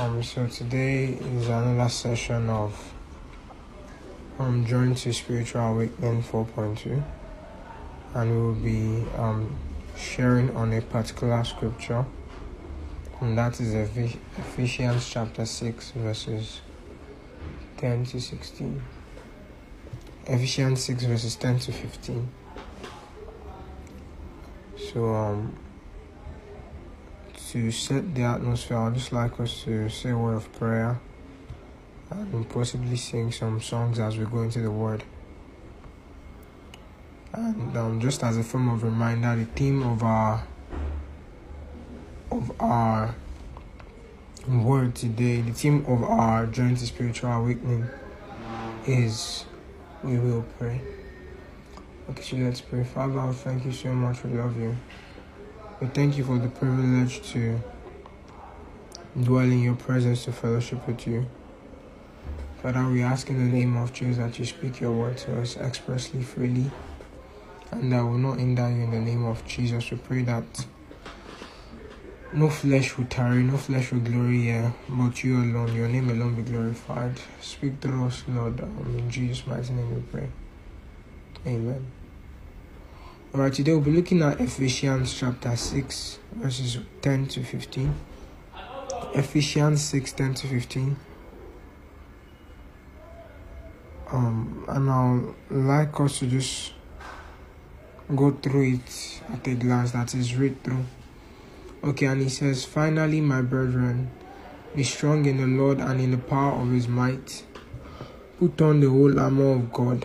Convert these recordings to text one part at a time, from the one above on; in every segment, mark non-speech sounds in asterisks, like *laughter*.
Um, so today is another session of um Journey to Spiritual Awakening 4.2, and we will be um sharing on a particular scripture, and that is Ephesians chapter 6 verses 10 to 16. Ephesians 6 verses 10 to 15. So um to set the atmosphere, I'd just like us to say a word of prayer and possibly sing some songs as we go into the Word. And um, just as a form of reminder, the theme of our of our word today, the theme of our journey to spiritual awakening is we will pray. Okay, so let's pray. Father, thank you so much. We love you. We thank you for the privilege to dwell in your presence to fellowship with you. Father, we ask in the name of Jesus that you speak your word to us expressly, freely, and that will not hinder you in the name of Jesus. We pray that no flesh will tarry, no flesh will glory here, but you alone, your name alone be glorified. Speak to us, Lord. Um, in Jesus' mighty name we pray. Amen. Alright, today we'll be looking at Ephesians chapter 6, verses 10 to 15. Ephesians 6 10 to 15. Um, and I'll like us to just go through it at a glance, that is, read through. Okay, and he says, Finally, my brethren, be strong in the Lord and in the power of his might. Put on the whole armor of God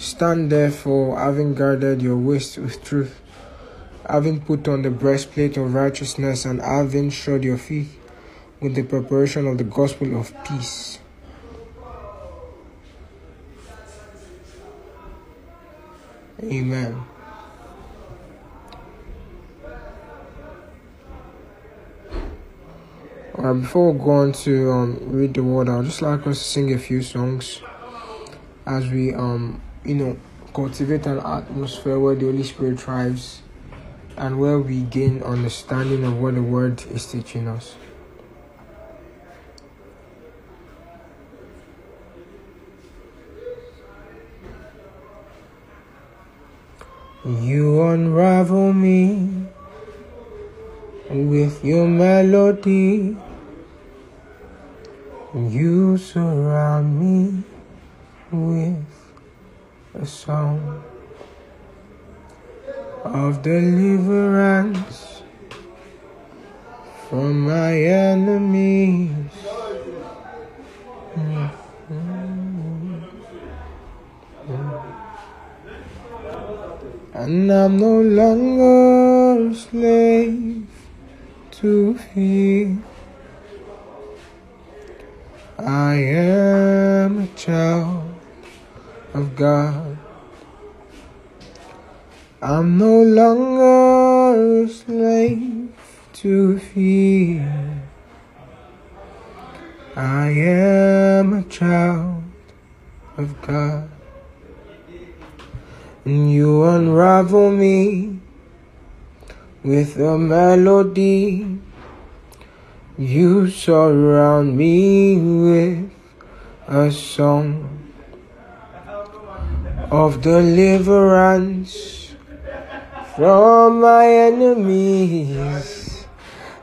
Stand therefore, having girded your waist with truth, having put on the breastplate of righteousness, and having shod your feet with the preparation of the gospel of peace. Amen. Alright, before we go on to um, read the word, I'd just like us to sing a few songs as we um you know, cultivate an atmosphere where the Holy Spirit thrives and where we gain understanding of what the Word is teaching us. You unravel me with your melody. You surround me with a song of deliverance from my enemies. And I'm no longer a slave to fear. I am a child of God. I'm no longer a slave to fear. I am a child of God. And you unravel me with a melody. You surround me with a song of deliverance from my enemies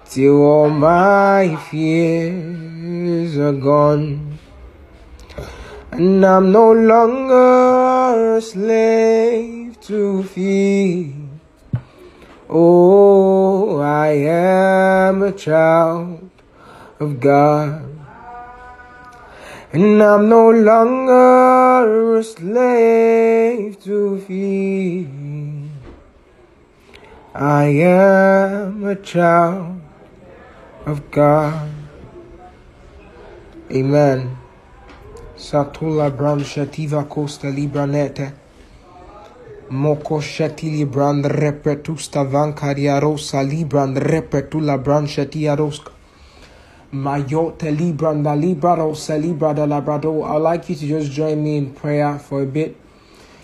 till all my fears are gone and I'm no longer a slave to fear. Oh, I am a child of God. And I'm no longer a slave to fear. I am a child of God. Amen. Satula brand shetiva costa libranete. Moko shetili brand repetusta vancaria rosa repetula brand shetia roska. Mayote libranda libra rosa libra de labrado. I'd like you to just join me in prayer for a bit.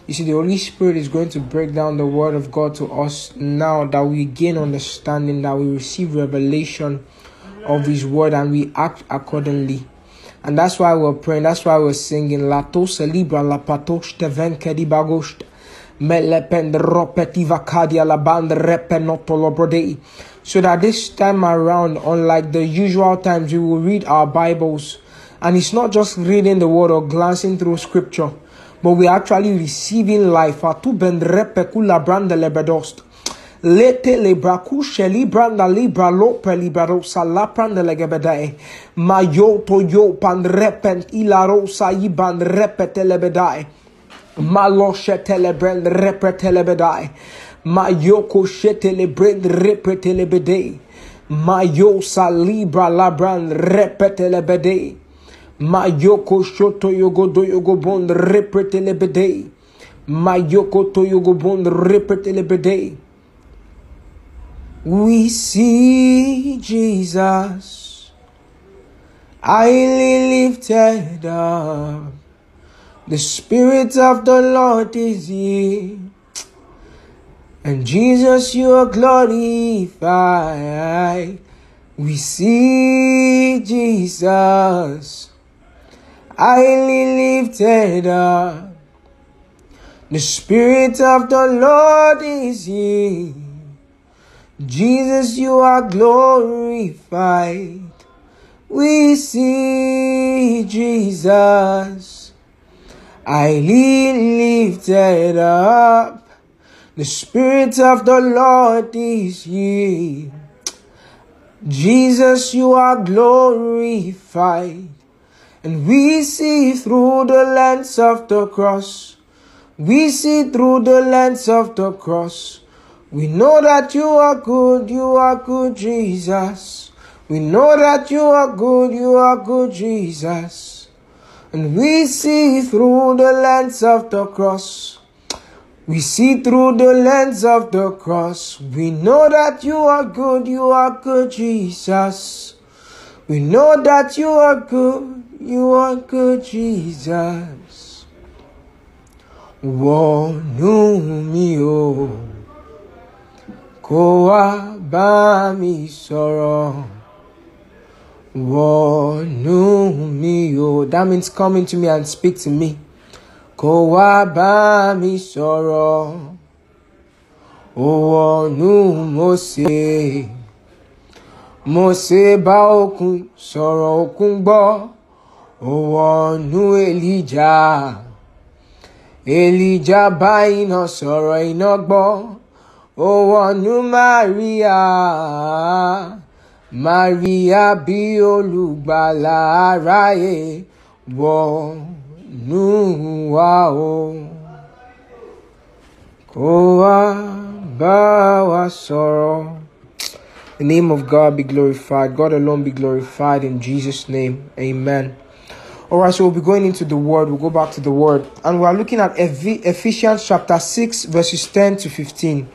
You see, the Holy Spirit is going to break down the Word of God to us now that we gain understanding, that we receive revelation of His Word and we act accordingly. And that's why we're praying, that's why we're singing. Lato celebra la patosh te venkedi bagost. Melepend ropetiva kadia la band repenotolobrodei. So that this time around, unlike the usual times, we will read our Bibles. And it's not just reading the word or glancing through scripture but we're actually receiving life. Lete libra kushe libra na libra lope libra rosa la pranda legebedae. Mayo to yo pan repent ila rosa iban repete lebedae. Maloshe telebren repete lebedae. Mayoko shete lebren repete lebede. Mayo sa libra labran repete lebede. Mayoko shoto yogo do yogo bond repete lebede. Mayoko to yogo bond repete lebede. We see Jesus highly lifted up. The Spirit of the Lord is here. And Jesus, you are glorified. We see Jesus highly lifted up. The Spirit of the Lord is here. Jesus, you are glorified. We see Jesus highly lifted up. The Spirit of the Lord is here. Jesus, you are glorified. And we see through the lens of the cross. We see through the lens of the cross. We know that you are good, you are good, Jesus. We know that you are good, you are good, Jesus. And we see through the lens of the cross. We see through the lens of the cross. We know that you are good, you are good, Jesus. We know that you are good, you are good, Jesus. Wọnú mi o, kó wá that means come into me and speak to me. Kó wá bá mi sọ̀rọ̀. Ó wọnú Mósè. Mósè bá òkun sọ̀rọ̀ òkun gbọ́. Ó wọnú Èlíjà. Èlíjà bá iná sọ̀rọ̀ iná gbọ́. Ó wọnú Màríà. Màríà bí olùgbàlà aráyé wọnú wa o. Kó wá sọ̀rọ̀. The name of God be glorified. God alone be glorified in Jesus' name. Amen. All right, so we'll be going into the word. We'll go back to the word. And we're looking at Ephesians chapter 6, verses 10 to 15.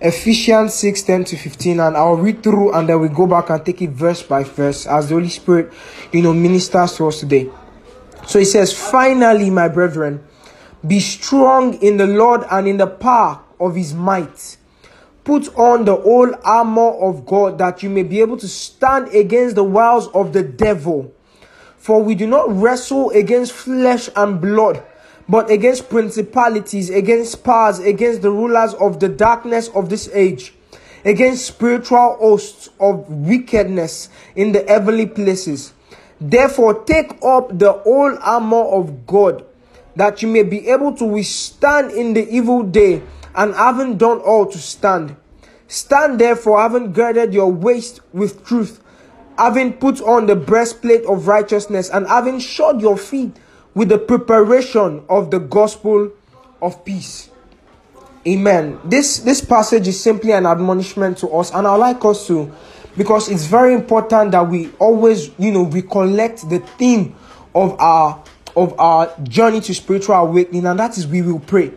Ephesians 6, 10 to 15. And I'll read through and then we'll go back and take it verse by verse as the Holy Spirit, you know, ministers to us today. So he says, Finally, my brethren, be strong in the Lord and in the power of his might. Put on the whole armor of God that you may be able to stand against the wiles of the devil. For we do not wrestle against flesh and blood, but against principalities, against powers, against the rulers of the darkness of this age, against spiritual hosts of wickedness in the heavenly places. Therefore, take up the whole armor of God, that you may be able to withstand in the evil day, and having done all to stand. Stand therefore, having girded your waist with truth, having put on the breastplate of righteousness, and having shod your feet with the preparation of the gospel of peace. Amen. This this passage is simply an admonishment to us, and I'd like us to because it's very important that we always, you know, recollect the theme of our of our journey to spiritual awakening, and that is we will pray.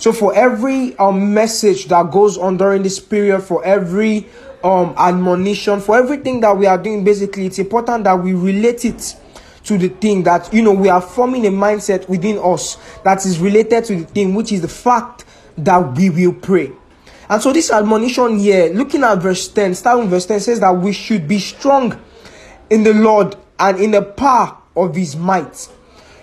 So for every um, message that goes on during this period, for every um, admonition, for everything that we are doing, basically, it's important that we relate it to the thing that you know we are forming a mindset within us that is related to the thing, which is the fact that we will pray. And so this admonition here, looking at verse 10, starting verse 10 says that we should be strong in the Lord and in the power of his might.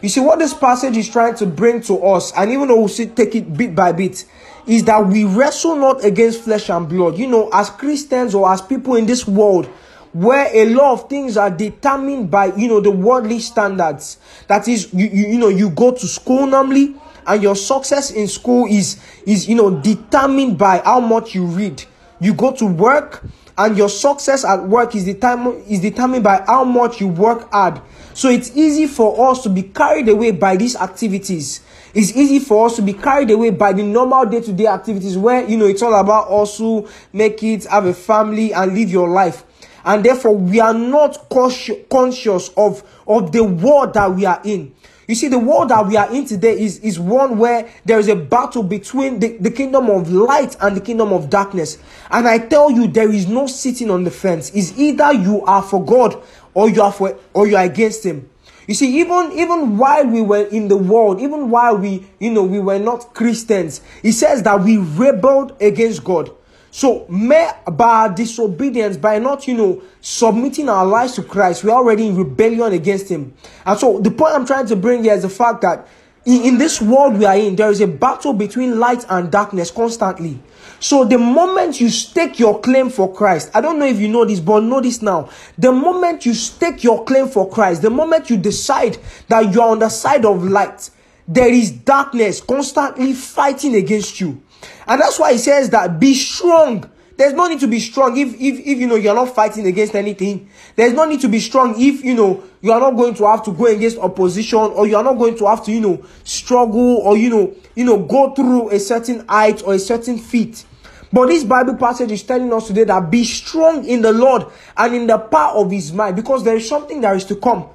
You see, what this passage is trying to bring to us, and even though we'll see, take it bit by bit, is that we wrestle not against flesh and blood. You know, as Christians or as people in this world, where a lot of things are determined by, you know, the worldly standards. That is, you, you, you know, you go to school normally, and your success in school is is you know determined by how much you read. You go to work and your success at work is determined is determined by how much you work hard. So it's easy for us to be carried away by these activities. It's easy for us to be carried away by the normal day-to-day activities where you know it's all about also make it have a family and live your life. And therefore we are not conscious of of the world that we are in you see, the world that we are in today is, is one where there is a battle between the, the kingdom of light and the kingdom of darkness. And I tell you, there is no sitting on the fence. It's either you are for God or you are for or you are against him. You see, even even while we were in the world, even while we, you know, we were not Christians, he says that we rebelled against God. So, may, by disobedience, by not, you know, submitting our lives to Christ, we're already in rebellion against Him. And so, the point I'm trying to bring here is the fact that in, in this world we are in, there is a battle between light and darkness constantly. So, the moment you stake your claim for Christ, I don't know if you know this, but know this now. The moment you stake your claim for Christ, the moment you decide that you are on the side of light, there is darkness constantly fighting against you. And that's why he says that be strong. There's no need to be strong if, if, if you know you're not fighting against anything. There's no need to be strong if you know you are not going to have to go against opposition or you are not going to have to, you know, struggle or you know, you know, go through a certain height or a certain feat. But this Bible passage is telling us today that be strong in the Lord and in the power of his might because there is something that is to come.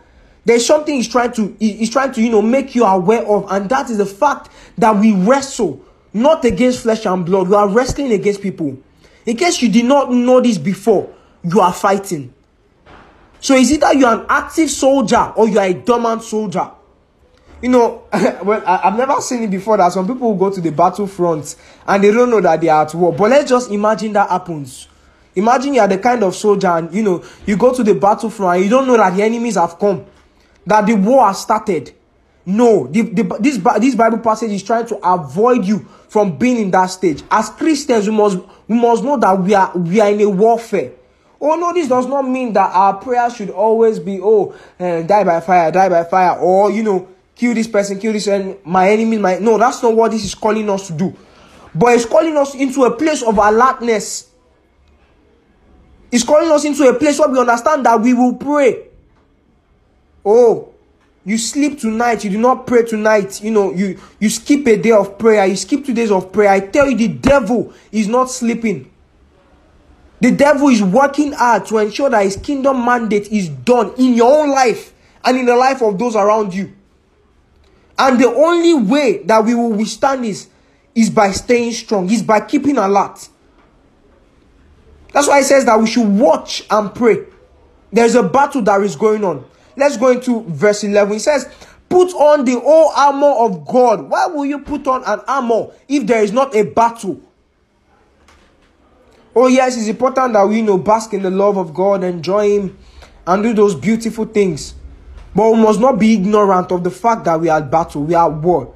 There's something he's trying to he's trying to you know make you aware of, and that is the fact that we wrestle not against flesh and blood. You are wrestling against people. In case you did not know this before, you are fighting. So is either you are an active soldier or you are a dormant soldier. You know, *laughs* well, I, have never seen it before that some people go to the battlefront and they don't know that they are at war. But let's just imagine that happens. Imagine you are the kind of soldier and you know you go to the battlefront and you don't know that the enemies have come, that the war has started. No, the, the, this, this Bible passage is trying to avoid you from being in that stage. As Christians, we must, we must know that we are, we are in a warfare. Oh no, this does not mean that our prayer should always be, oh, uh, die by fire, die by fire, or, you know, kill this person, kill this, and my enemy, my, no, that's not what this is calling us to do. But it's calling us into a place of alertness. It's calling us into a place where we understand that we will pray. Oh, you sleep tonight you do not pray tonight you know you you skip a day of prayer you skip two days of prayer. I tell you the devil is not sleeping. The devil is working hard to ensure that his kingdom mandate is done in your own life and in the life of those around you. And the only way that we will withstand this is by staying strong is by keeping alert. That's why it says that we should watch and pray. There's a battle that is going on Let's go into verse 11. It says, Put on the whole armor of God. Why will you put on an armor if there is not a battle? Oh, yes, it's important that we you know bask in the love of God, enjoy Him, and do those beautiful things. But we must not be ignorant of the fact that we are at battle, we are at war.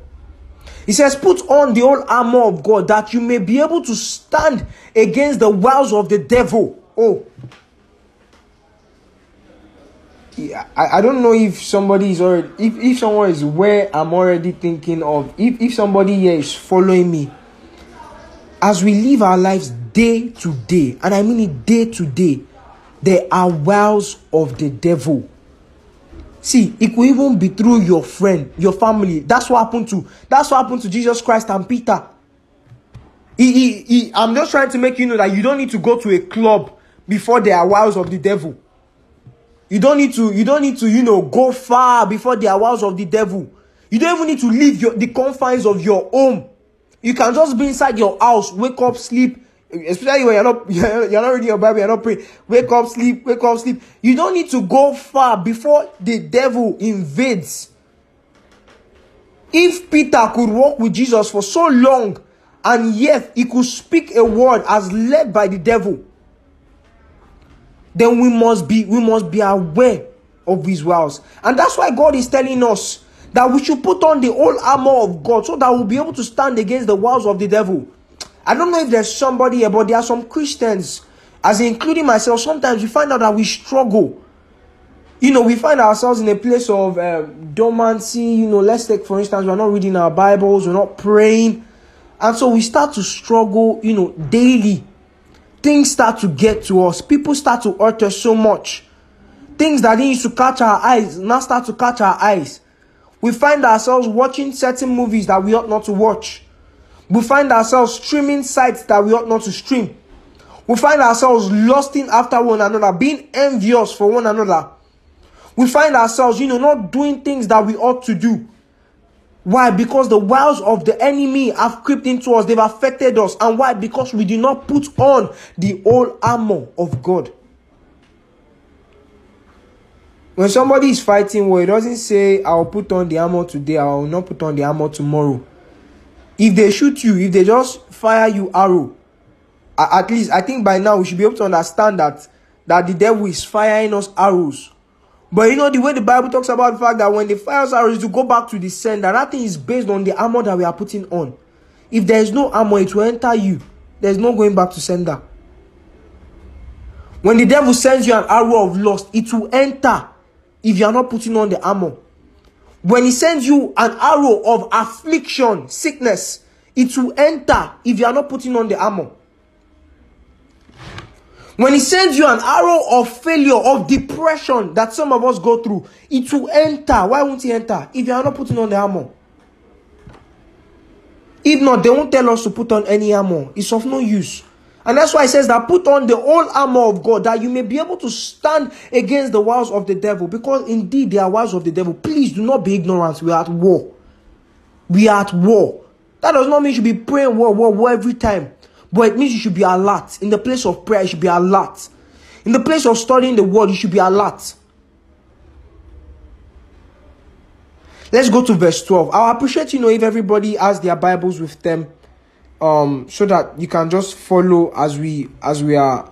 He says, Put on the whole armor of God that you may be able to stand against the wiles of the devil. Oh, I, I don't know if somebody is already if, if someone is where I'm already thinking of if, if somebody here is following me as we live our lives day to day and I mean it day to day there are wiles of the devil. See it could even be through your friend your family. That's what happened to that's what happened to Jesus Christ and Peter. He, he, he, I'm just trying to make you know that you don't need to go to a club before there are wiles of the devil. You don't need to, you don't need to, you know, go far before the wiles of the devil. You don't even need to leave your, the confines of your home. You can just be inside your house, wake up, sleep, especially when you're not *laughs* you're not reading your Bible, you're not praying. Wake up, sleep, wake up, sleep. You don't need to go far before the devil invades. If Peter could walk with Jesus for so long and yet he could speak a word as led by the devil, then we must be we must be aware of his wiles. And that's why God is telling us that we should put on the whole armor of God so that we'll be able to stand against the wiles of the devil. I don't know if there's somebody here, but there are some Christians, as including myself, sometimes we find out that we struggle. You know, we find ourselves in a place of um, dormancy. You know, let's take, for instance, we're not reading our Bibles, we're not praying. And so we start to struggle, you know, daily. Things start to get to us. People start to hurt us so much. Things that used to catch our eyes now start to catch our eyes. We find ourselves watching certain movies that we ought not to watch. We find ourselves streaming sites that we ought not to stream. We find ourselves lusting after one another, being envious for one another. We find ourselves, you know, not doing things that we ought to do. Why? Because the wiles of the enemy have crept into us, they've affected us. And why? Because we did not put on the whole armor of God. When somebody is fighting well, it doesn't say, I'll put on the armor today, I will not put on the armor tomorrow. If they shoot you, if they just fire you arrow, at least I think by now we should be able to understand that that the devil is firing us arrows. But you know the way the Bible talks about the fact that when they fire us arrows to go back to the sender, that thing is based on the armor that we are putting on. If there is no armor, it will enter you. There's no going back to sender. When the devil sends you an arrow of lust, it will enter if you are not putting on the armor. When he sends you an arrow of affliction, sickness, it will enter if you are not putting on the armor. When he sends you an arrow of failure, of depression that some of us go through, it will enter. Why won't he enter? If you are not putting on the armor. If not, they won't tell us to put on any armor. It's of no use. And that's why it says that put on the whole armor of God that you may be able to stand against the wiles of the devil. Because indeed they are wiles of the devil. Please do not be ignorant. We are at war. We are at war. That does not mean you should be praying war, war, war every time. But it means you should be alert. In the place of prayer, you should be alert. In the place of studying the word, you should be alert. Let's go to verse 12. I'll appreciate, you know, if everybody has their Bibles with them um so that you can just follow as we as we are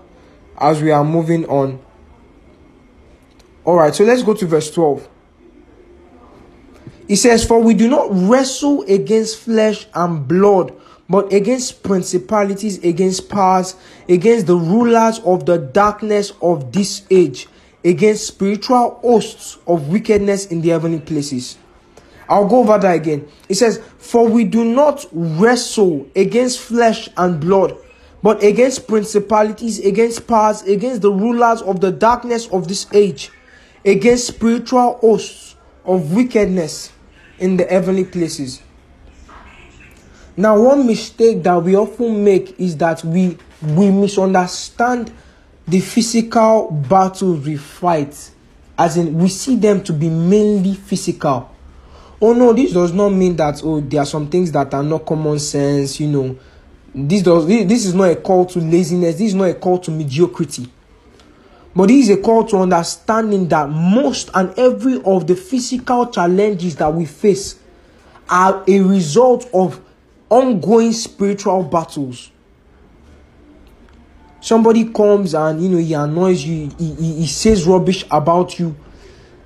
as we are moving on all right so let's go to verse 12 it says for we do not wrestle against flesh and blood but against principalities against powers against the rulers of the darkness of this age against spiritual hosts of wickedness in the heavenly places I'll go over that again. It says, For we do not wrestle against flesh and blood, but against principalities, against powers, against the rulers of the darkness of this age, against spiritual hosts of wickedness in the heavenly places. Now, one mistake that we often make is that we we misunderstand the physical battles we fight, as in we see them to be mainly physical. Oh no this does not mean that oh there are some things that are not common sense you know. This does this is not a call to laziness. This is not a call to mediocrity. But this is a call to understanding that most and every of the physical challenges that we face are a result of ongoing spiritual battles. Somebody comes and you know he annoys you he, he, he says rubbish about you.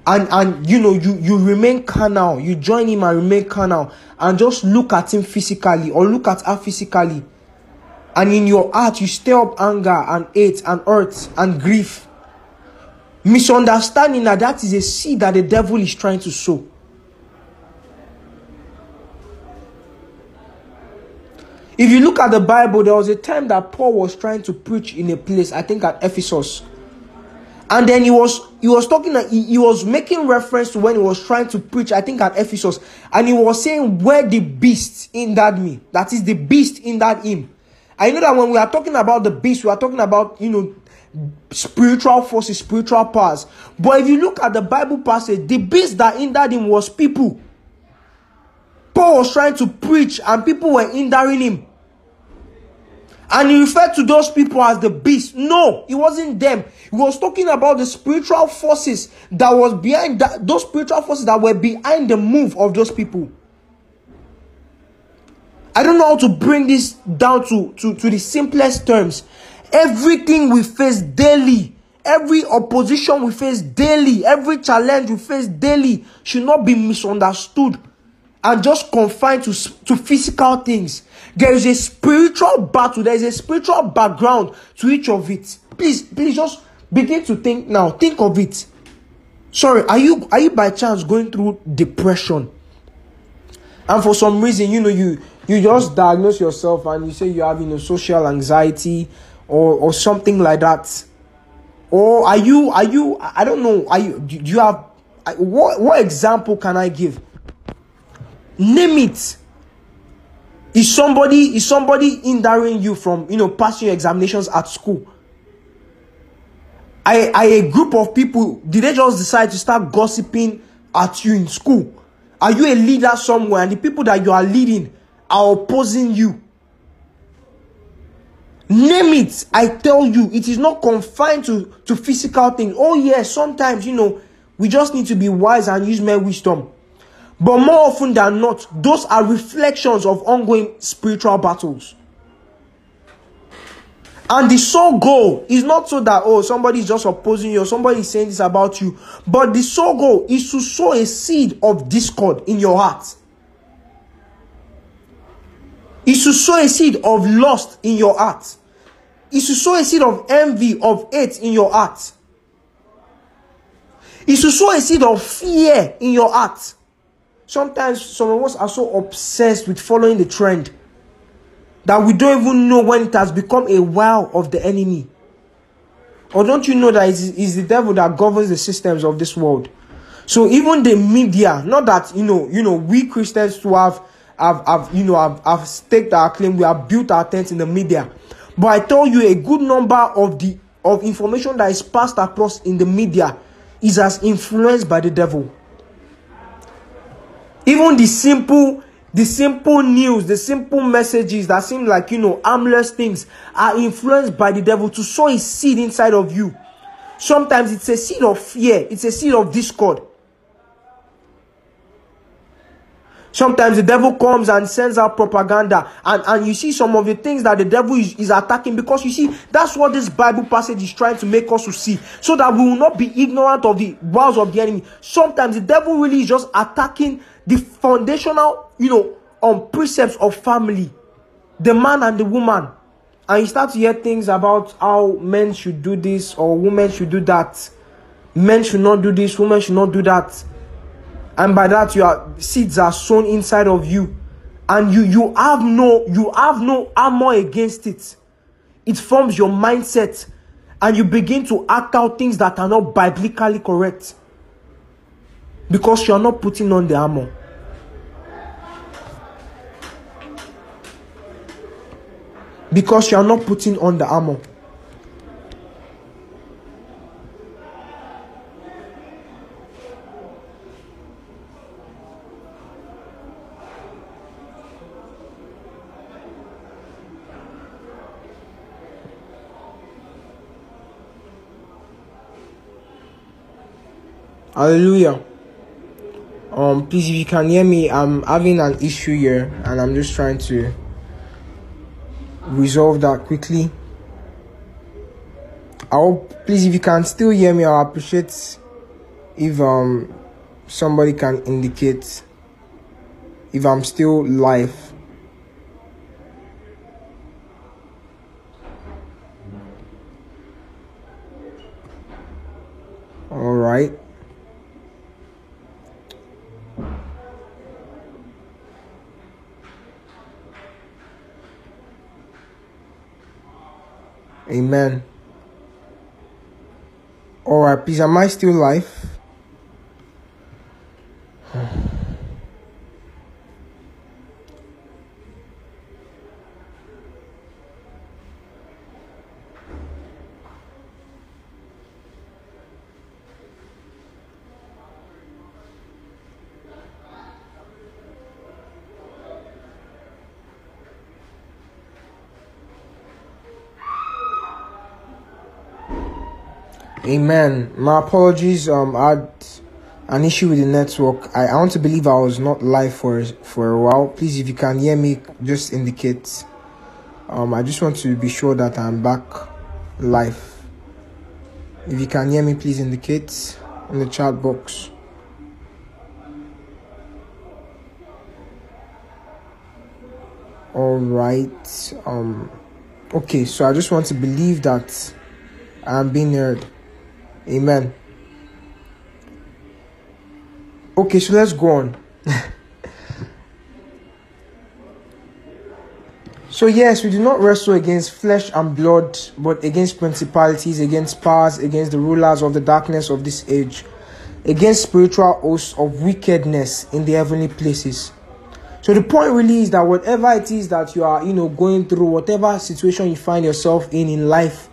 And and you know you you remain carnal. You join him and remain carnal. And just look at him physically or look at her physically. And in your heart you stir up anger and hate and hurt and grief. Misunderstanding that that is a seed that the devil is trying to sow if you look at the bible there was a time that paul was trying to preach in a place i think at ephesus and then he was he was talking he, he was making reference to when he was trying to preach i think at ephesus and he was saying where the beast in that me that is the beast in that him I know that when we are talking about the beast, we are talking about, you know, spiritual forces, spiritual powers. But if you look at the Bible passage, the beast that hindered him was people. Paul was trying to preach and people were hindering him. And he referred to those people as the beast. No, it wasn't them. He was talking about the spiritual forces that was behind that, those spiritual forces that were behind the move of those people. I don't know how to bring this down to, to, to the simplest terms. Everything we face daily, every opposition we face daily, every challenge we face daily should not be misunderstood and just confined to, to physical things. There is a spiritual battle, there is a spiritual background to each of it. Please, please just begin to think now. Think of it. Sorry, are you are you by chance going through depression? And for some reason, you know, you you just diagnose yourself and you say you're having a social anxiety or or something like that. Or are you are you I don't know, are you do you have what what example can I give? Name it. Is somebody is somebody hindering you from you know passing your examinations at school? I I a group of people did they just decide to start gossiping at you in school? Are you a leader somewhere and the people that you are leading are opposing you? Name it. I tell you, it is not confined to, to physical things. Oh, yes, sometimes, you know, we just need to be wise and use my wisdom. But more often than not, those are reflections of ongoing spiritual battles. And the sole goal is not so that, oh, somebody is just opposing you or is saying this about you. But the sole goal is to sow a seed of discord in your heart. Is to sow a seed of lust in your heart. Is to sow a seed of envy, of hate in your heart. Is to sow a seed of fear in your heart. Sometimes some of us are so obsessed with following the trend that we don't even know when it has become a wow of the enemy. Or don't you know that it is the devil that governs the systems of this world? So even the media, not that you know, you know, we Christians to have have, have you know have, have staked our claim, we have built our tents in the media. But I tell you, a good number of the of information that is passed across in the media is as influenced by the devil. Even the simple the simple news, the simple messages that seem like, you know, harmless things are influenced by the devil to sow a seed inside of you. Sometimes it's a seed of fear, it's a seed of discord. Sometimes the devil comes and sends out propaganda, and, and you see some of the things that the devil is, is attacking because you see, that's what this Bible passage is trying to make us to see, so that we will not be ignorant of the wiles of the enemy. Sometimes the devil really is just attacking the foundational, you know, um, precepts of family, the man and the woman. And you start to hear things about how men should do this or women should do that. Men should not do this, women should not do that. And by that, your seeds are sown inside of you. And you you have no you have no armor against it. It forms your mindset, and you begin to act out things that are not biblically correct because you are not putting on the armor. Because you are not putting on the armor. Hallelujah. Um, please, if you can hear me, I'm having an issue here, and I'm just trying to resolve that quickly. I hope, please, if you can still hear me, I'll appreciate if um somebody can indicate if I'm still live. All right. Amen. Alright, please, am I still live? Amen. My apologies. Um, I had an issue with the network. I, I want to believe I was not live for for a while. Please, if you can hear me, just indicate. Um, I just want to be sure that I'm back live. If you can hear me, please indicate in the chat box. All right. Um. Okay, so I just want to believe that I'm being heard. Amen. Okay, so let's go on. *laughs* so, yes, we do not wrestle against flesh and blood, but against principalities, against powers, against the rulers of the darkness of this age, against spiritual hosts of wickedness in the heavenly places. So the point really is that whatever it is that you are, you know, going through, whatever situation you find yourself in in life,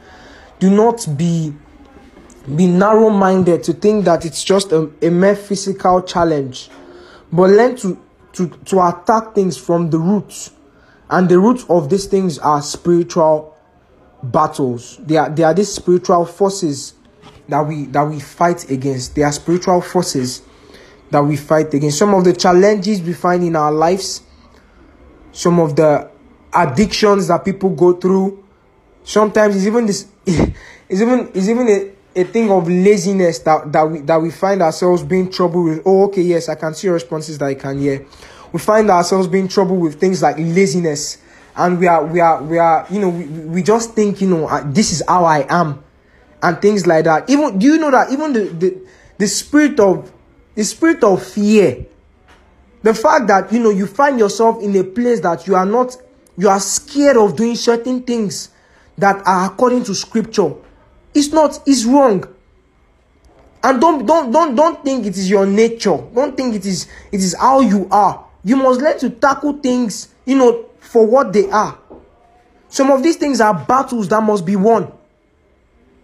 do not be be narrow minded to think that it's just a, a mere physical challenge, but learn to, to, to attack things from the roots. And the roots of these things are spiritual battles. They are, they are these spiritual forces that we that we fight against. They are spiritual forces that we fight against. Some of the challenges we find in our lives, some of the addictions that people go through. Sometimes it's even this *laughs* it's even it's even a a thing of laziness that, that we that we find ourselves being troubled with. Oh, okay, yes, I can see responses that I can hear. We find ourselves being troubled with things like laziness, and we are we are we are you know we, we just think you know uh, this is how I am, and things like that. Even do you know that even the the, the spirit of the spirit of fear, the fact that you know you find yourself in a place that you are not you are scared of doing certain things that are according to scripture it's not, it's wrong. And don't don't don't don't think it is your nature. Don't think it is it is how you are. You must learn to tackle things, you know, for what they are. Some of these things are battles that must be won.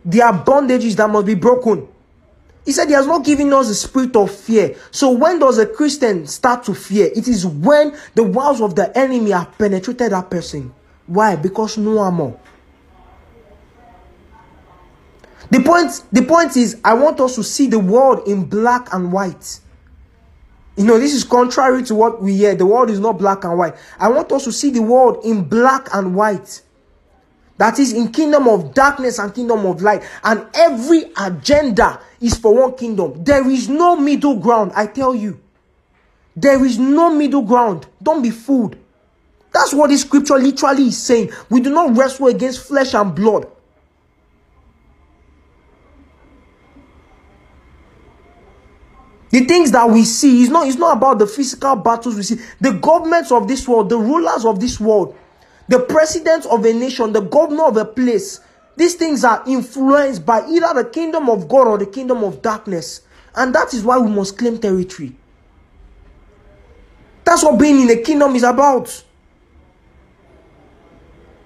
They are bondages that must be broken. He said he has not given us the spirit of fear. So when does a Christian start to fear? It is when the walls of the enemy have penetrated that person. Why? Because no armor. The point, the point is, I want us to see the world in black and white. You know, this is contrary to what we hear. The world is not black and white. I want us to see the world in black and white. That is in kingdom of darkness and kingdom of light. And every agenda is for one kingdom. There is no middle ground, I tell you. There is no middle ground. Don't be fooled. That's what this scripture literally is saying. We do not wrestle against flesh and blood. The things that we see is not, it's not about the physical battles we see. The governments of this world, the rulers of this world, the president of a nation, the governor of a place, these things are influenced by either the kingdom of God or the kingdom of darkness. And that is why we must claim territory. That's what being in the kingdom is about.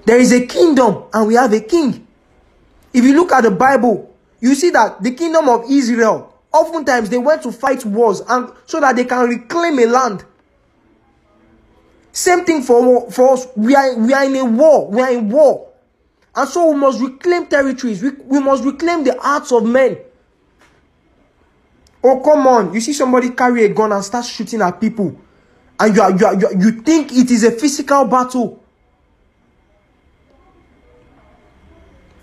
There is a kingdom and we have a king. If you look at the Bible, you see that the kingdom of Israel Oftentimes they went to fight wars and so that they can reclaim a land. Same thing for, for us. We are, we are in a war. We are in war. And so we must reclaim territories. We, we must reclaim the hearts of men. Oh, come on. You see somebody carry a gun and start shooting at people. And you, are, you, are, you, are, you think it is a physical battle.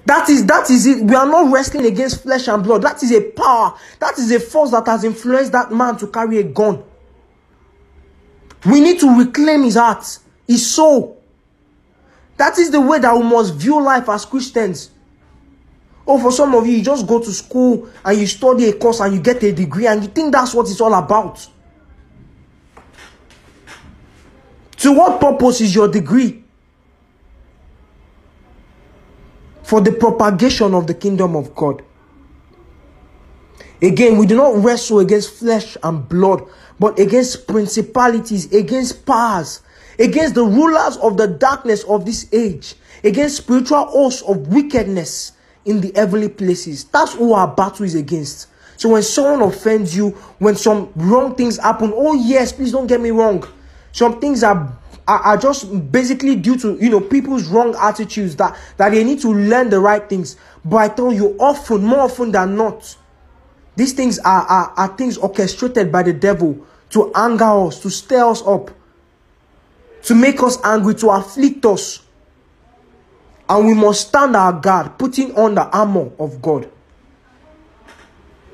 That is that is it. We are not wrestling against flesh and blood. That is a power. That is a force that has influenced that man to carry a gun. We need to reclaim his heart, his soul. That is the way that we must view life as Christians. Oh, for some of you, you just go to school and you study a course and you get a degree and you think that's what it's all about. To what purpose is your degree? For the propagation of the kingdom of God. Again, we do not wrestle against flesh and blood, but against principalities, against powers, against the rulers of the darkness of this age, against spiritual hosts of wickedness in the heavenly places. That's who our battle is against. So when someone offends you, when some wrong things happen, oh yes, please don't get me wrong. Some things are are, are just basically due to you know people's wrong attitudes that that they need to learn the right things. But I tell you, often, more often than not, these things are, are, are things orchestrated by the devil to anger us, to stir us up, to make us angry, to afflict us. And we must stand our guard, putting on the armor of God.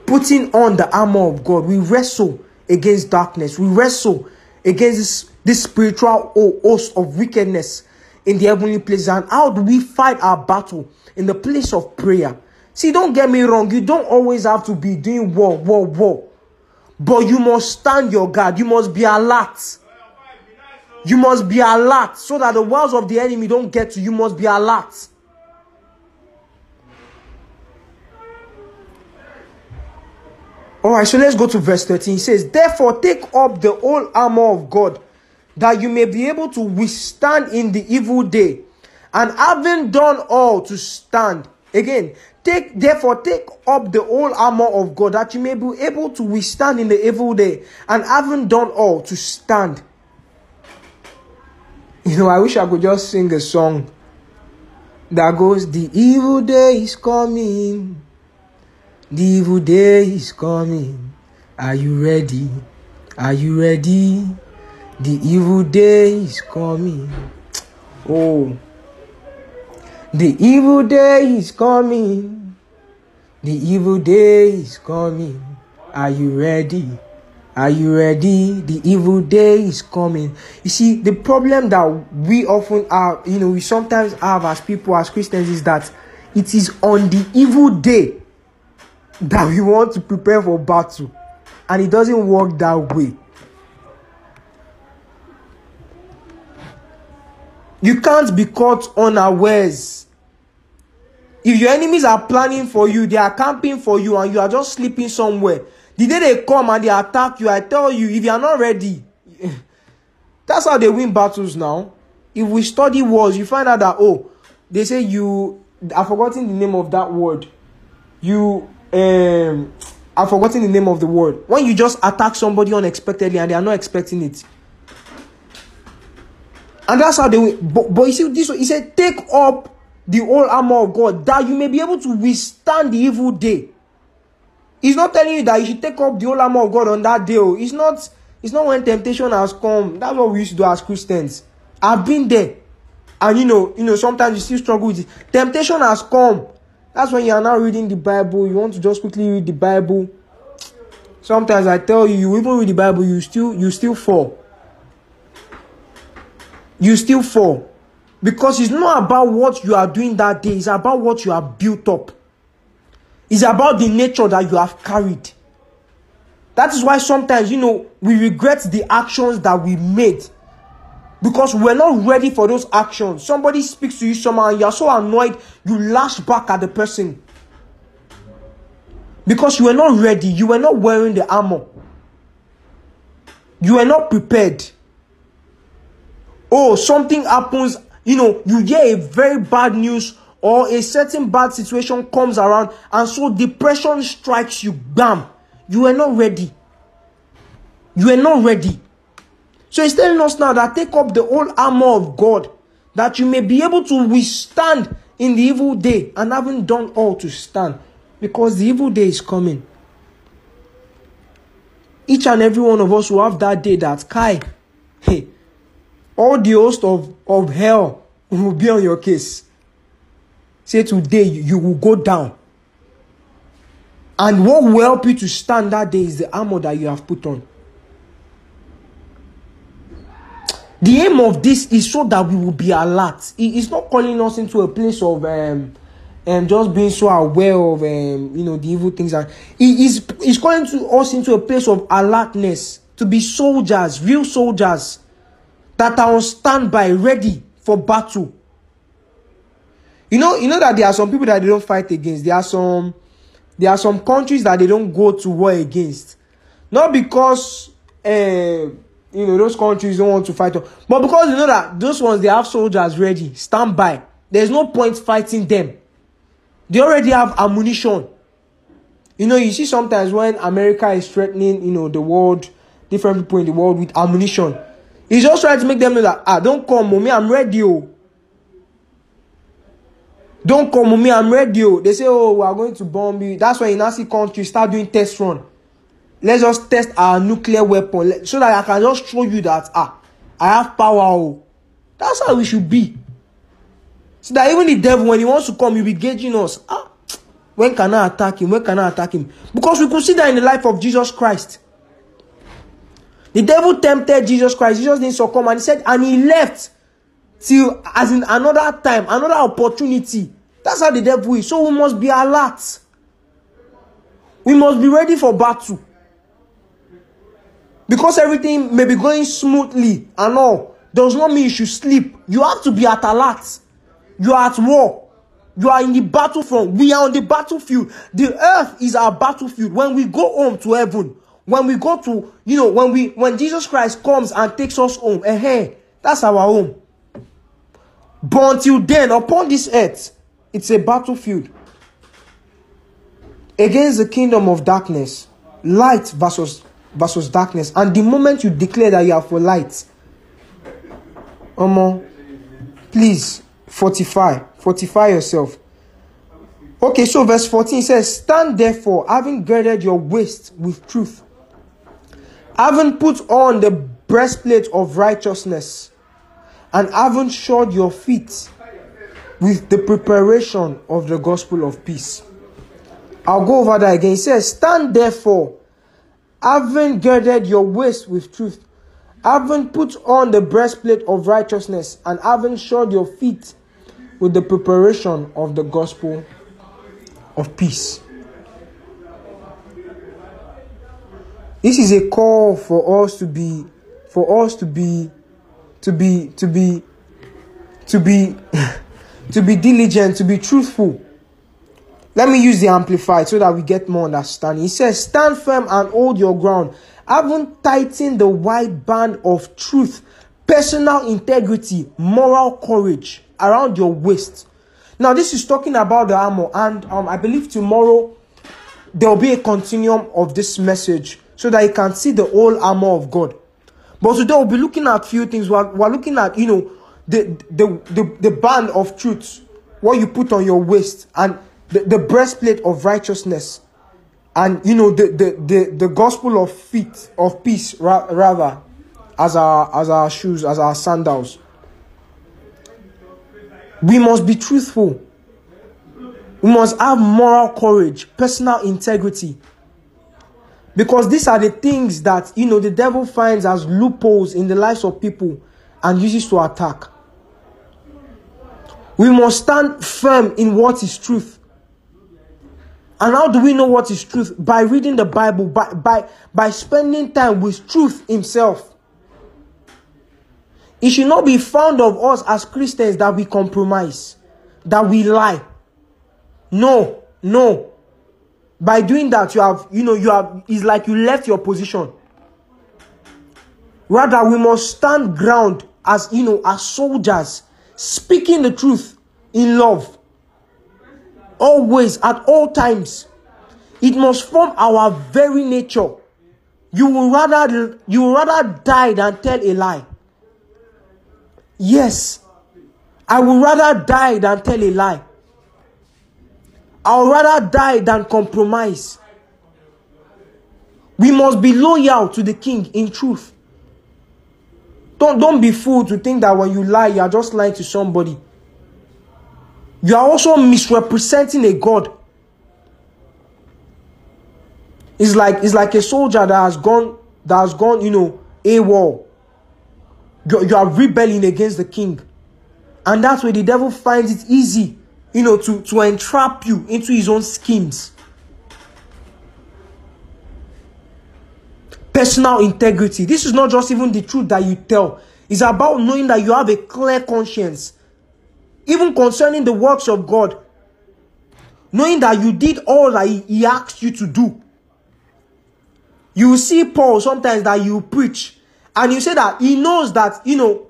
Putting on the armor of God. We wrestle against darkness. We wrestle against this, spiritual host of wickedness in the heavenly places. And how do we fight our battle? In the place of prayer. See, don't get me wrong. You don't always have to be doing war, war, war. But you must stand your guard. You must be alert. You must be alert so that the wiles of the enemy don't get to you. You must be alert. All right, so let's go to verse 13. he says, Therefore, take up the whole armor of God, that you may be able to withstand in the evil day, and having done all to stand. Again, take therefore take up the whole armor of God, that you may be able to withstand in the evil day, and having done all to stand. You know, I wish I could just sing a song that goes, The evil day is coming. The evil day is coming. Are you ready? Are you ready? The evil day is coming. Oh. The evil day is coming. The evil day is coming. Are you ready? Are you ready? The evil day is coming. You see, the problem that we often have, you know, we sometimes have as people, as Christians, is that it is on the evil day that we want to prepare for battle and it doesn't work that way you can't be caught unawares if your enemies are planning for you they are camping for you and you are just sleeping somewhere the day they come and they attack you i tell you if you are not ready *laughs* that's how they win battles now if we study wars you find out that oh they say you i've forgotten the name of that word you um I've forgotten the name of the word. When you just attack somebody unexpectedly and they are not expecting it. And that's how they but, but you see this he said, take up the whole armor of God that you may be able to withstand the evil day. He's not telling you that you should take up the whole armor of God on that day. Oh. It's not it's not when temptation has come. That's what we used to do as Christians. I've been there. And you know, you know, sometimes you still struggle with it. Temptation has come. That's when you are now reading the Bible. You want to just quickly read the Bible. Sometimes I tell you, you even read the Bible, you still you still fall. You still fall. Because it's not about what you are doing that day, it's about what you have built up. It's about the nature that you have carried. That is why sometimes, you know, we regret the actions that we made because we're not ready for those actions. Somebody speaks to you somehow and you're so annoyed, you lash back at the person. Because you were not ready, you were not wearing the armor, you were not prepared. Oh, something happens, you know, you hear a very bad news or a certain bad situation comes around, and so depression strikes you. Bam! You were not ready. You were not ready. So he's telling us now that take up the whole armor of God that you may be able to withstand in the evil day and having done all to stand because the evil day is coming. Each and every one of us will have that day that Kai, all the host of, of hell will be on your case. Say today you, will go down. And what will help you to stand that day is the armor that you have put on. The aim of this is so that we will be alert. It's not calling us into a place of um, and um, just being so aware of um, you know the evil things that he is he's calling to us into a place of alertness to be soldiers, real soldiers that are on standby, ready for battle. You know, you know that there are some people that they don't fight against. There are some there are some countries that they don't go to war against. Not because uh, you know those countries don't want to fight but because you know that those ones they have soldiers ready stand by there's no point fighting them they already have ammunition you know you see sometimes when america is threatening you know the world different people in the world with ammunition He's just trying to make them know that, ah, don't come, mommy, I'm ready, oh. Don't come, mommy, I'm ready, oh. They say, oh, we are going to bomb you. That's why in Nazi country, start doing test run. Let's just test our nuclear weapon so that I can just show you that, ah, I have power, oh. That's how we should be. So that even the devil, when he wants to come, he'll be gauging us. Ah, when can I attack him? When can I attack him? Because we could see that in the life of Jesus Christ. The devil tempted Jesus Christ. Jesus didn't succumb and he said, and he left till as in another time, another opportunity. That's how the devil is. So we must be alert. We must be ready for battle. Because everything may be going smoothly and all does not mean you should sleep. You have to be at alert. You are at war. You are in the battlefront. We are on the battlefield. The earth is our battlefield. When we go home to heaven, when we go to, you know, when we when Jesus Christ comes and takes us home, eh, hey, that's our home. But until then, upon this earth, it's a battlefield against the kingdom of darkness, light versus versus darkness. And the moment you declare that you are for light, um, please fortify, fortify yourself. Okay, so verse 14 says, Stand therefore, having girded your waist with truth, having put on the breastplate of righteousness, and having shod your feet with the preparation of the gospel of peace. I'll go over that again. It says, Stand therefore, having girded your waist with truth, having put on the breastplate of righteousness, and having shod your feet with the preparation of the gospel of peace. This is a call for us to be, for us to be, to be, to be, to be, *laughs* to be diligent, to be truthful. Let me use the amplified so that we get more understanding. He says, Stand firm and hold your ground, having tightened the white band of truth, personal integrity, moral courage around your waist. Now, this is talking about the armor, and um, I believe tomorrow there will be a continuum of this message so that you can see the whole armor of God. But today we'll be looking at few things. We're, we're looking at, you know, the, the, the, the band of truth, what you put on your waist, and the, the breastplate of righteousness, and, you know, the, the, the, the gospel of feet, of peace, ra- rather, as our, as our shoes, as our sandals. We must be truthful. We must have moral courage, personal integrity. Because these are the things that, you know, the devil finds as loopholes in the lives of people and uses to attack. We must stand firm in what is truth. And how do we know what is truth? By reading the Bible, by, by, by spending time with truth himself. It should not be found of us as Christians that we compromise, that we lie. No, no. By doing that, you have, you know, you have, it's like you left your position. Rather, we must stand ground as, you know, as soldiers, speaking the truth in love. Always, at all times. It must form our very nature. You will rather, you will rather die than tell a lie. Yes, I would rather die than tell a lie. I would rather die than compromise. We must be loyal to the king in truth. Don't, don't be fooled to think that when you lie, you are just lying to somebody. You are also misrepresenting a God. It's like it's like a soldier that has gone that has gone, you know, a war you, you are rebelling against the king. And that's where the devil finds it easy, you know, to, to entrap you into his own schemes. Personal integrity. This is not just even the truth that you tell. It's about knowing that you have a clear conscience. Even concerning the works of God. Knowing that you did all that he, he asked you to do. You see Paul sometimes that you preach and you say that he knows that, you know,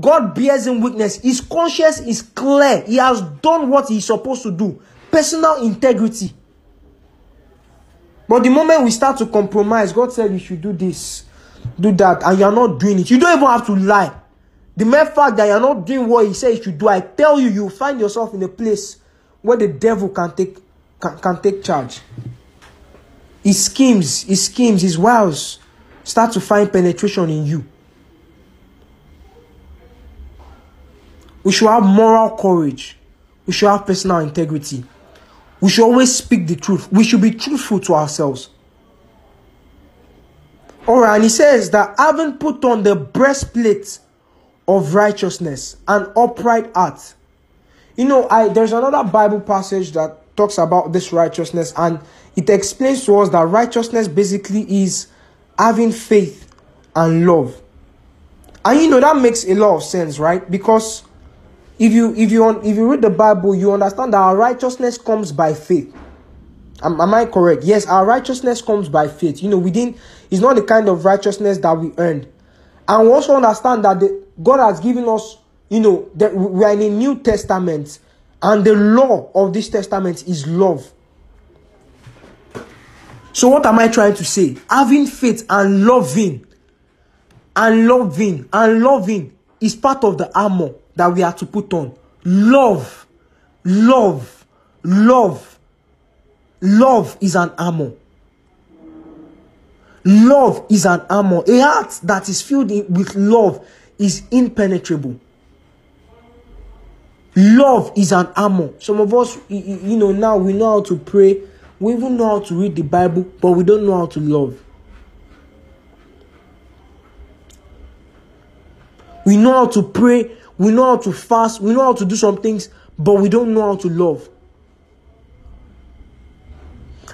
God bears in witness. His conscience is clear. He has done what he's supposed to do. Personal integrity. But the moment we start to compromise, God said you should do this. do that, and you're not doing it. You don't even have to lie. The mere fact that you're not doing what he says you should do, I tell you, you find yourself in a place where the devil can take can, can take charge. His schemes, his schemes, his wiles start to find penetration in you. We should have moral courage. We should have personal integrity. We should always speak the truth. We should be truthful to ourselves. Alright, and he says that having put on the breastplate of righteousness and upright heart. You know, I there's another Bible passage that talks about this righteousness, and it explains to us that righteousness basically is having faith and love. And you know that makes a lot of sense, right? Because if you if you if you read the Bible, you understand that our righteousness comes by faith. Am, am I correct? Yes, our righteousness comes by faith. You know, we didn't. It's not the kind of righteousness that we earned, and we also understand that the, God has given us. You know, that we are in a New Testament, and the law of this testament is love. So, what am I trying to say? Having faith and loving, and loving, and loving is part of the armor that we are to put on. Love, love, love. Love is an armor. Love is an armor. A heart that is filled with love is impenetrable. Love is an armor. Some of us, you know, now we know how to pray. We even know how to read the Bible, but we don't know how to love. We know how to pray, we know how to fast, we know how to do some things, but we don't know how to love.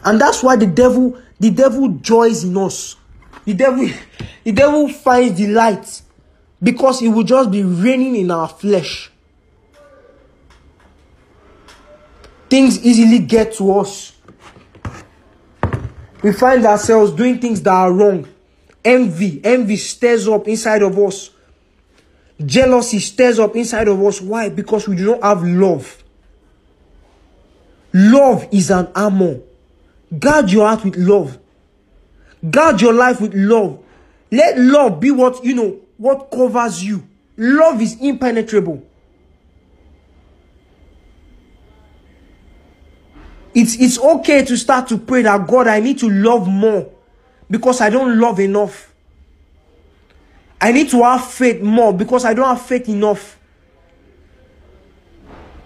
And that's why the devil, the devil joys in us. The devil, the devil finds delight because it will just be raining in our flesh. Things easily get to us. We find ourselves doing things that are wrong. Envy, envy stirs up inside of us. Jealousy stirs up inside of us. Why? Because we do not have love. Love is an armor. Guard your heart with love. Guard your life with love. Let love be what, you know, what covers you. Love is impenetrable. It's, it's okay to start to pray that God, I need to love more because I don't love enough. I need to have faith more because I don't have faith enough.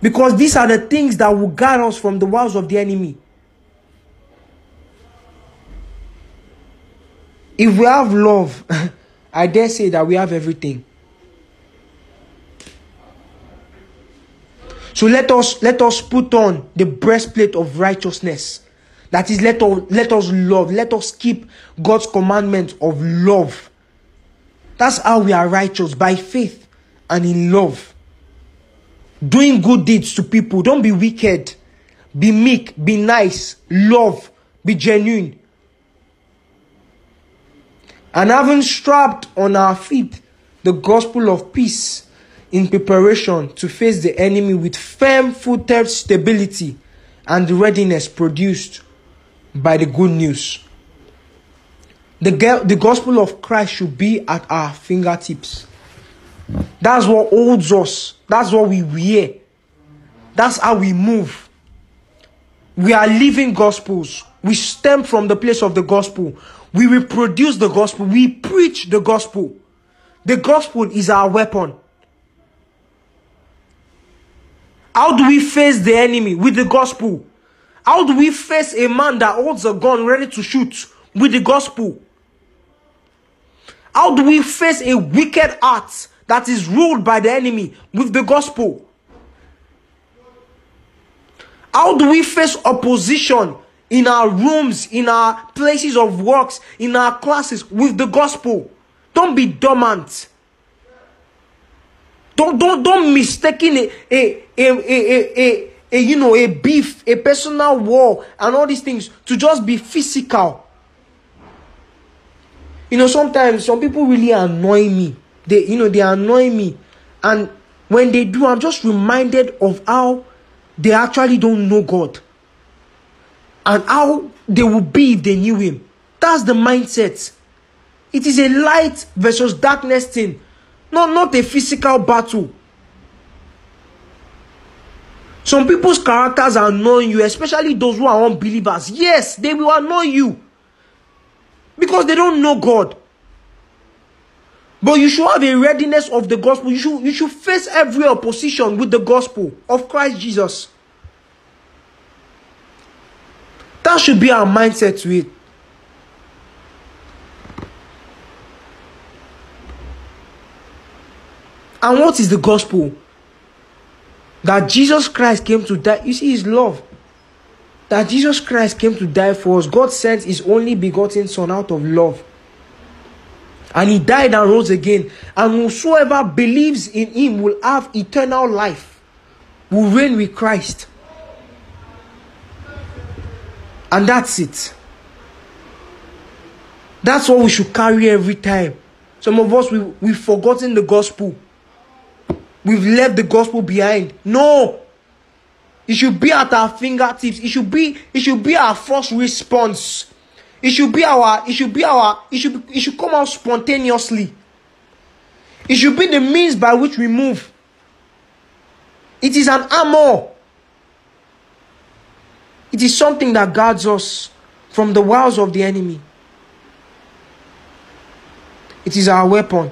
Because these are the things that will guard us from the wiles of the enemy. If we have love, *laughs* I dare say that we have everything. So let us let us put on the breastplate of righteousness. That is, let us let us love. Let us keep God's commandment of love. That's how we are righteous by faith and in love. Doing good deeds to people. Don't be wicked. Be meek. Be nice. Love. Be genuine. And having strapped on our feet the gospel of peace in preparation to face the enemy with firm footed stability and readiness produced by the good news. The, the gospel of Christ should be at our fingertips. That's what holds us. That's what we wear. That's how we move. We are living gospels. We stem from the place of the gospel. We reproduce the gospel. We preach the gospel. The gospel is our weapon. How do we face the enemy with the gospel? How do we face a man that holds a gun ready to shoot with the gospel? How do we face a wicked heart that is ruled by the enemy with the gospel? How do we face opposition in our rooms, in our places of works, in our classes with the gospel? Don't be dormant. Don't don't don't mistaking a a a a, a, a you know a beef, a personal war, and all these things to just be physical. You know, sometimes some people really annoy me. They, you know, they annoy me. And when they do, I'm just reminded of how they actually don't know God. And how they would be if they knew Him. That's the mindset. It is a light versus darkness thing, not, not a physical battle. Some people's characters annoying you, especially those who are unbelievers. Yes, they will annoy you because they don't know God. But you should have a readiness of the gospel. You should, you should face every opposition with the gospel of Christ Jesus. That should be our mindset to it. And what is the gospel? That Jesus Christ came to die. You see, his love. That Jesus Christ came to die for us. God sent his only begotten Son out of love. And he died and rose again. And whosoever believes in him will have eternal life, will reign with Christ. And that's it. That's what we should carry every time. Some of us, we, we've forgotten the gospel. We've left the gospel behind. No. It should be at our fingertips. It should be, it should be our first response. It should be our, it should be our, it should, it should come out spontaneously. It should be the means by which we move. It is an armor. It is something that guards us from the wiles of the enemy. It is our weapon.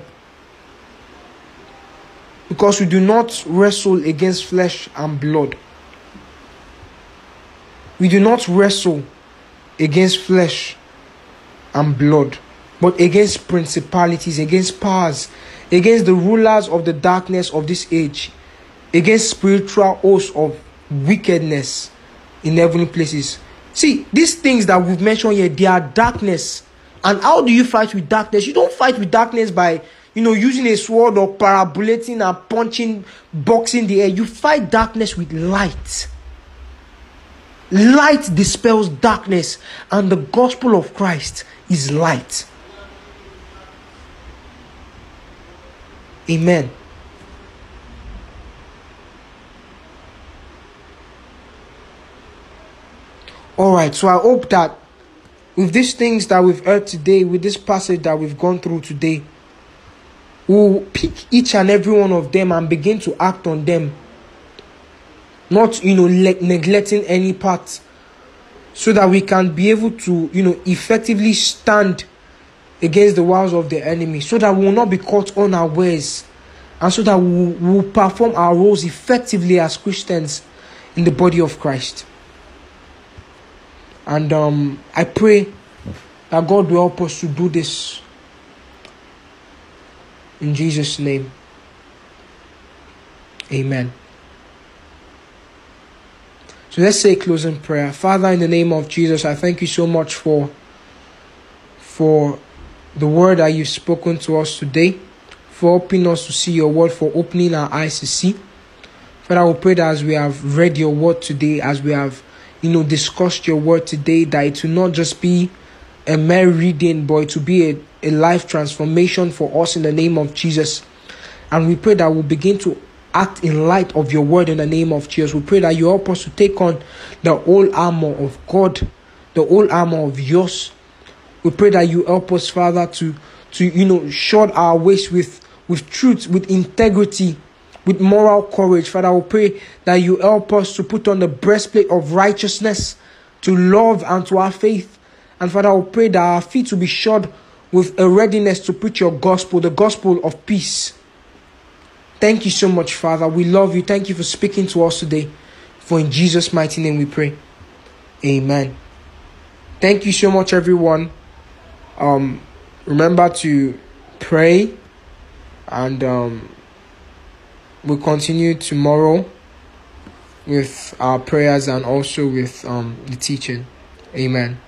Because we do not wrestle against flesh and blood. We do not wrestle against flesh and blood, but against principalities, against powers, against the rulers of the darkness of this age, against spiritual hosts of wickedness in heavenly places. See, these things that we've mentioned here, they are darkness. And how do you fight with darkness? You don't fight with darkness by, you know, using a sword or parabolating and punching, boxing the air. You fight darkness with light. Light dispels darkness, and the gospel of Christ is light. Amen. All right, so I hope that with these things that we've heard today, with this passage that we've gone through today, we'll pick each and every one of them and begin to act on them not you know le- neglecting any part so that we can be able to you know effectively stand against the wiles of the enemy so that we will not be caught unawares and so that we will perform our roles effectively as christians in the body of christ. And um, i pray that god will help us to do this in jesus name. Amen so let's say closing prayer. Father, in the name of Jesus, I thank you so much for for the word that you've spoken to us today, for helping us to see your word, for opening our eyes to see. Father, we pray that as we have read your word today, as we have, you know, discussed your word today, that it will not just be a mere reading, but will be a, a life transformation for us in the name of Jesus. And we pray that we'll begin to act in light of your word in the name of Jesus. We pray that you help us to take on the whole armor of God, the whole armor of yours. We pray that you help us, Father, to to you know shod our waist with with truth, with integrity, with moral courage. Father, we pray that you help us to put on the breastplate of righteousness, to love and to our faith. And Father, we pray that our feet will be shod with a readiness to preach your gospel, the gospel of peace. Thank you so much, Father. We love you. Thank you for speaking to us today. For in Jesus' mighty name we pray. Amen. Thank you so much, everyone. Um, remember to pray, and um, we'll continue tomorrow with our prayers and also with um, the teaching. Amen.